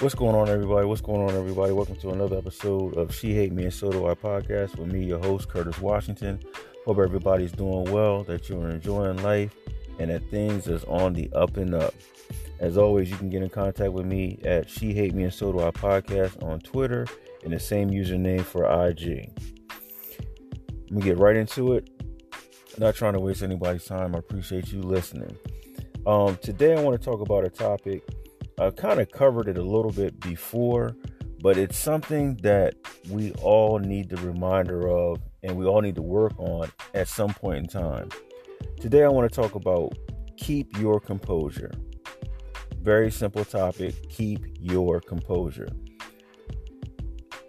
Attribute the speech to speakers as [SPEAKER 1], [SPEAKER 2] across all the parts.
[SPEAKER 1] What's going on, everybody? What's going on, everybody? Welcome to another episode of She Hate Me and So Do I podcast with me, your host, Curtis Washington. Hope everybody's doing well, that you're enjoying life, and that things is on the up and up. As always, you can get in contact with me at She Hate Me and So Do I podcast on Twitter and the same username for IG. Let me get right into it. Not trying to waste anybody's time. I appreciate you listening. Um, today, I want to talk about a topic. I kind of covered it a little bit before, but it's something that we all need the reminder of and we all need to work on at some point in time. Today, I want to talk about keep your composure. Very simple topic keep your composure.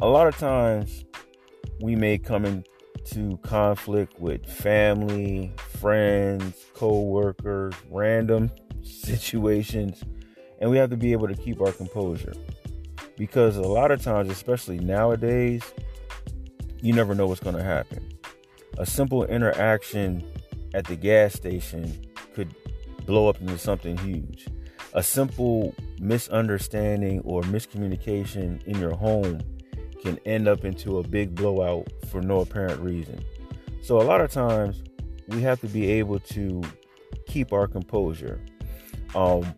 [SPEAKER 1] A lot of times, we may come into conflict with family, friends, co workers, random situations, and we have to be able to keep our composure. Because a lot of times, especially nowadays, you never know what's going to happen. A simple interaction at the gas station could blow up into something huge. A simple misunderstanding or miscommunication in your home can end up into a big blowout for no apparent reason. So, a lot of times, we have to be able to keep our composure. Um,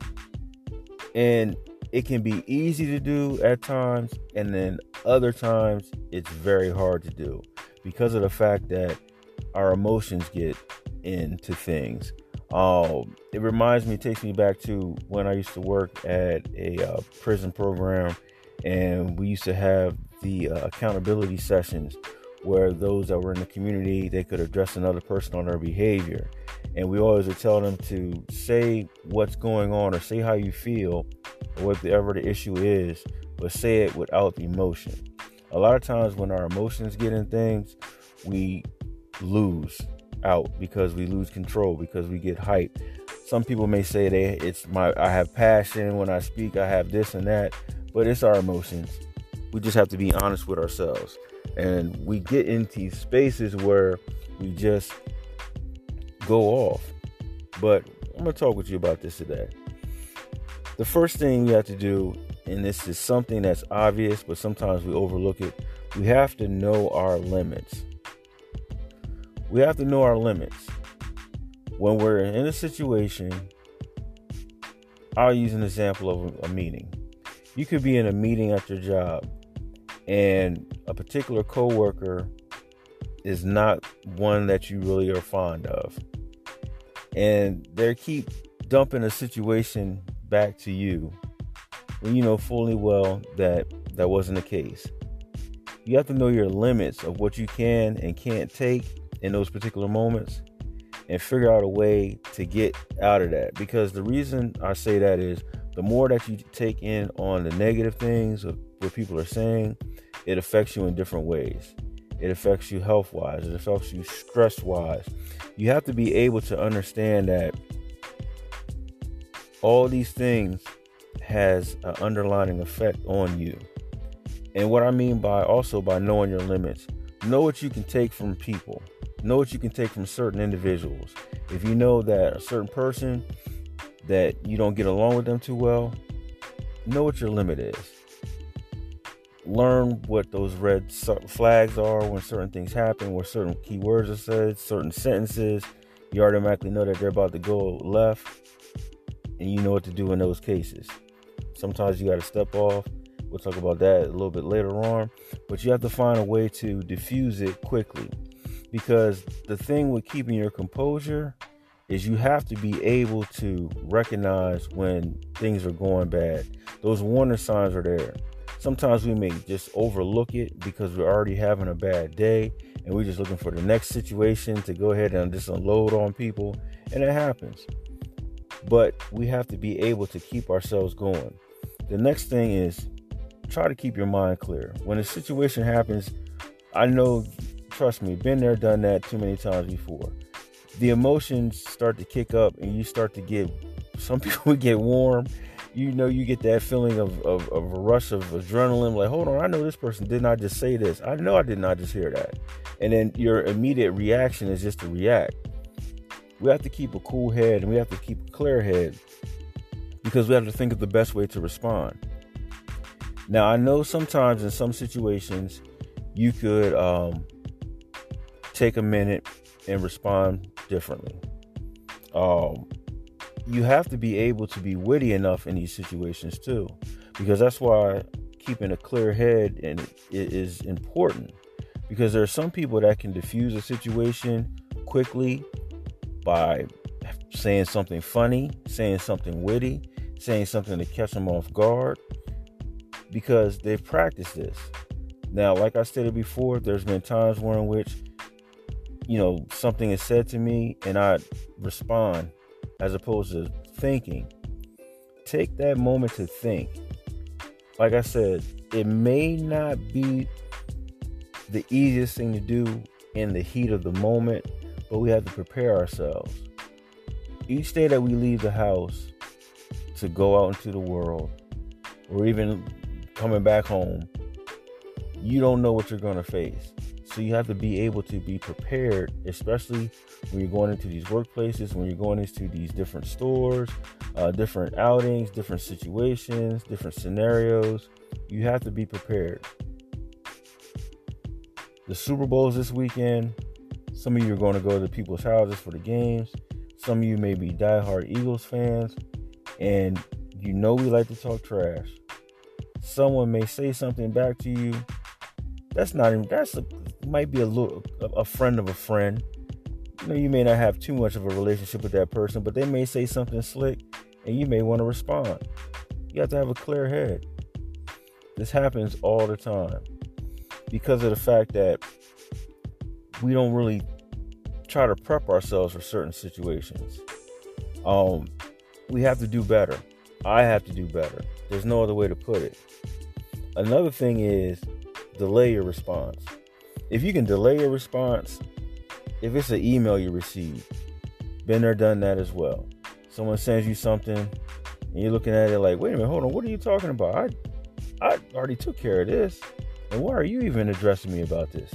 [SPEAKER 1] and it can be easy to do at times, and then other times it's very hard to do because of the fact that our emotions get into things. Um, it reminds me, it takes me back to when I used to work at a uh, prison program, and we used to have the uh, accountability sessions where those that were in the community they could address another person on their behavior and we always tell them to say what's going on or say how you feel or whatever the issue is but say it without emotion. A lot of times when our emotions get in things we lose out because we lose control because we get hyped. Some people may say they it's my i have passion. When i speak i have this and that but it's our emotions. We just have to be honest with ourselves. And we get into spaces where we just go off. But I'm going to talk with you about this today. The first thing you have to do, and this is something that's obvious, but sometimes we overlook it, we have to know our limits. We have to know our limits. When we're in a situation, I'll use an example of a meeting. You could be in a meeting at your job and a particular coworker is not one that you really are fond of and they keep dumping a situation back to you when you know fully well that that wasn't the case you have to know your limits of what you can and can't take in those particular moments and figure out a way to get out of that because the reason i say that is the more that you take in on the negative things of what people are saying it affects you in different ways. It affects you health wise, it affects you stress wise. You have to be able to understand that all these things has an underlining effect on you. And what I mean by also by knowing your limits, know what you can take from people, know what you can take from certain individuals. If you know that a certain person that you don't get along with them too well, know what your limit is learn what those red flags are when certain things happen, where certain keywords are said, certain sentences. You automatically know that they're about to go left, and you know what to do in those cases. Sometimes you got to step off. We'll talk about that a little bit later on, but you have to find a way to diffuse it quickly because the thing with keeping your composure is you have to be able to recognize when things are going bad. Those warning signs are there sometimes we may just overlook it because we're already having a bad day and we're just looking for the next situation to go ahead and just unload on people and it happens. But we have to be able to keep ourselves going. The next thing is try to keep your mind clear. When a situation happens i know trust me been there done that too many times before. The emotions start to kick up and you start to get some people get warm you know you get that feeling of, of, of, a rush of adrenaline like hold on i know this person did not just say this. I know i did not just hear that. And then your immediate reaction is just to react. We have to keep a cool head and we have to keep a clear head because we have to think of the best way to respond. Now, I know sometimes in some situations you could um, take a minute and respond differently. Um, you have to be able to be witty enough in these situations too, because that's why keeping a clear head and it is important. Because there are some people that can diffuse a situation quickly by saying something funny, saying something witty, saying something to catch them off guard, because they've practiced this. Now, like I stated before, there's been times where in which, you know, something is said to me and I respond as opposed to thinking. Take that moment to think. Like I said, it may not be the easiest thing to do in the heat of the moment, but we have to prepare ourselves. Each day that we leave the house to go out into the world, or even coming back home, you don't know what you're going to face. So you have to be able to be prepared, especially when you're going into these workplaces, when you're going into these different stores, uh, different outings, different situations, different scenarios. You have to be prepared. The Super Bowl's this weekend. Some of you are going to go to people's houses for the games. Some of you may be diehard Eagles fans, and you know we like to talk trash someone may say something back to you that's not even that's a, might be a little a friend of a friend. You know you may not have too much of a relationship with that person but they may say something slick and you may want to respond. You have to have a clear head. This happens all the time because of the fact that we don't really try to prep ourselves for certain situations. Um we have to do better. I have to do better. There's no other way to put it. Another thing is delay your response. If you can delay your response, if it's an email you receive, been there, done that as well. Someone sends you something and you're looking at it like, wait a minute, hold on, what are you talking about? I I already took care of this. And why are you even addressing me about this?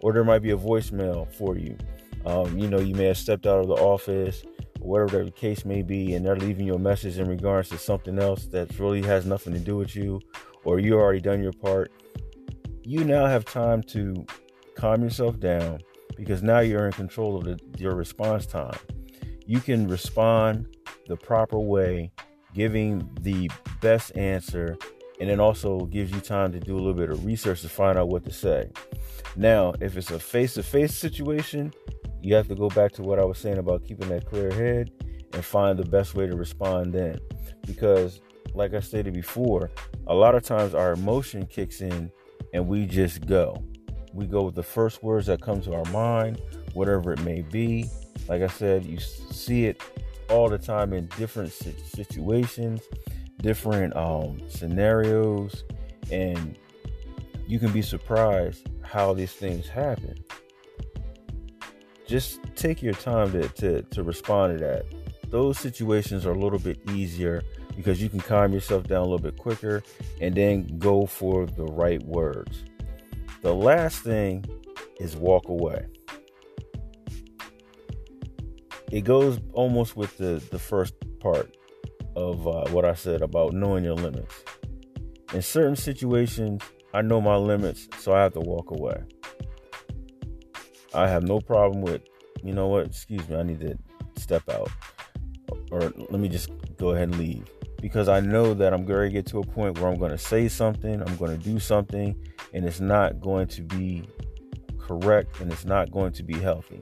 [SPEAKER 1] Or there might be a voicemail for you. Um, you know, you may have stepped out of the office whatever the case may be, and they're leaving you a message in regards to something else that really has nothing to do with you, or you already done your part, you now have time to calm yourself down because now you're in control of the, your response time. You can respond the proper way, giving the best answer, and then also gives you time to do a little bit of research to find out what to say. Now, if it's a face to face situation, you have to go back to what I was saying about keeping that clear head and find the best way to respond then. Because, like I stated before, a lot of times our emotion kicks in and we just go. We go with the first words that come to our mind, whatever it may be. Like I said, you see it all the time in different situations, different um, scenarios, and you can be surprised how these things happen just take your time to, to, to respond to that. Those situations are a little bit easier because you can calm yourself down a little bit quicker and then go for the right words. The last thing is walk away. It goes almost with the, the first part of uh, what I said about knowing your limits. In certain situations, I know my limits, so I have to walk away. I have no problem with, you know what, excuse me, I need to step out. Or let me just go ahead and leave. Because I know that I'm going to get to a point where I'm going to say something, I'm going to do something, and it's not going to be correct and it's not going to be healthy.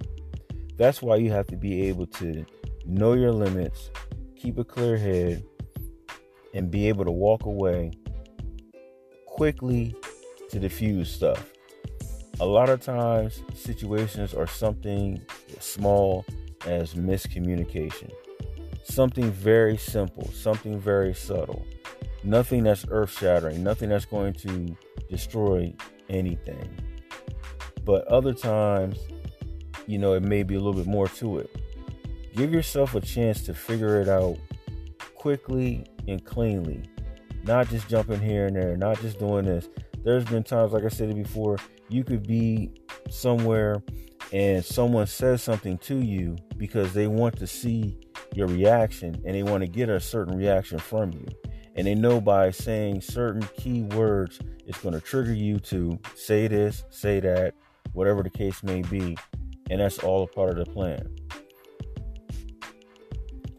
[SPEAKER 1] That's why you have to be able to know your limits, keep a clear head, and be able to walk away quickly to diffuse stuff a lot of times situations are something small as miscommunication something very simple something very subtle. Nothing that's earth-shattering nothing that's going to destroy anything. But other times you know it may be a little bit more to it. Give yourself a chance to figure it out quickly and cleanly. Not just jumping here and there not just doing this. There's been times like i said before you could be somewhere and someone says something to you because they want to see your reaction and they want to get a certain reaction from you. And they know by saying certain key words, it's going to trigger you to say this, say that, whatever the case may be. And that's all a part of the plan.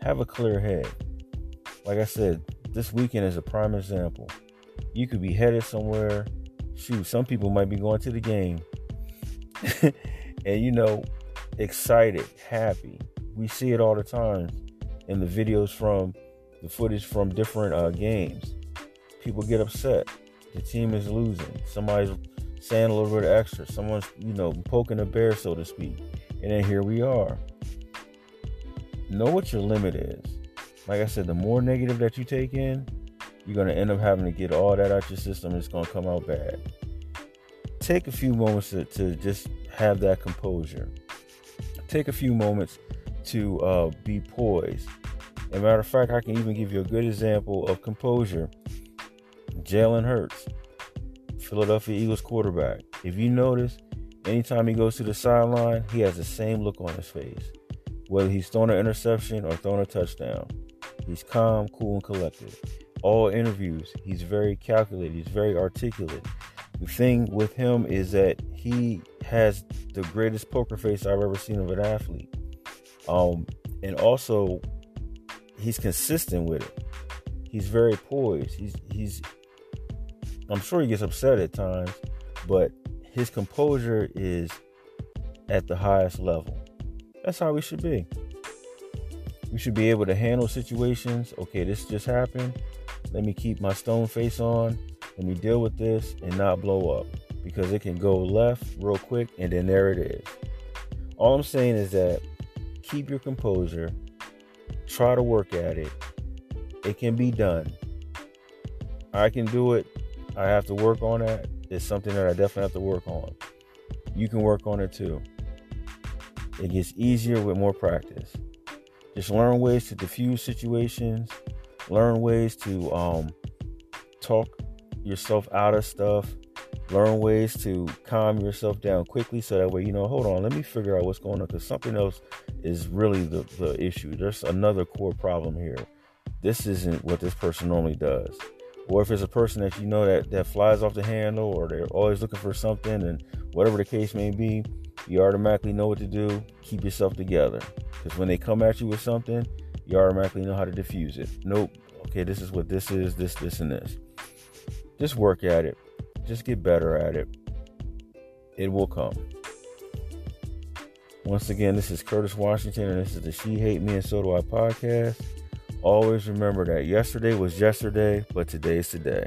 [SPEAKER 1] Have a clear head. Like I said, this weekend is a prime example. You could be headed somewhere. Shoot, some people might be going to the game. and you know, excited, happy. We see it all the time in the videos from the footage from different uh, games. People get upset. The team is losing. Somebody's saying a little bit extra. Someone's, you know, poking a bear, so to speak. And then here we are. Know what your limit is. Like I said, the more negative that you take in, you're going to end up having to get all that out your system. It's going to come out bad. Take a few moments to, to just have that composure. Take a few moments to uh, be poised. As a matter of fact, I can even give you a good example of composure. Jalen Hurts, Philadelphia Eagles quarterback. If you notice, anytime he goes to the sideline, he has the same look on his face. Whether he's throwing an interception or throwing a touchdown, he's calm, cool, and collected. All interviews, he's very calculated, he's very articulate. The thing with him is that he has the greatest poker face I've ever seen of an athlete. Um, and also, he's consistent with it. He's very poised. He's he's. I'm sure he gets upset at times, but his composure is at the highest level. That's how we should be. We should be able to handle situations. Okay, this just happened. Let me keep my stone face on. Let me deal with this and not blow up because it can go left real quick and then there it is. All I'm saying is that keep your composure, try to work at it. It can be done. I can do it. I have to work on that. It's something that I definitely have to work on. You can work on it too. It gets easier with more practice. Just learn ways to diffuse situations, learn ways to um, talk yourself out of stuff, learn ways to calm yourself down quickly so that way you know hold on let me figure out what's going on because something else is really the, the issue. There's another core problem here. This isn't what this person normally does. Or if it's a person that you know that that flies off the handle or they're always looking for something and whatever the case may be you automatically know what to do. Keep yourself together. Because when they come at you with something you automatically know how to diffuse it. Nope. Okay this is what this is this this and this. Just work at it. Just get better at it. It will come. Once again, this is Curtis Washington, and this is the She Hate Me and So Do I podcast. Always remember that yesterday was yesterday, but today is today.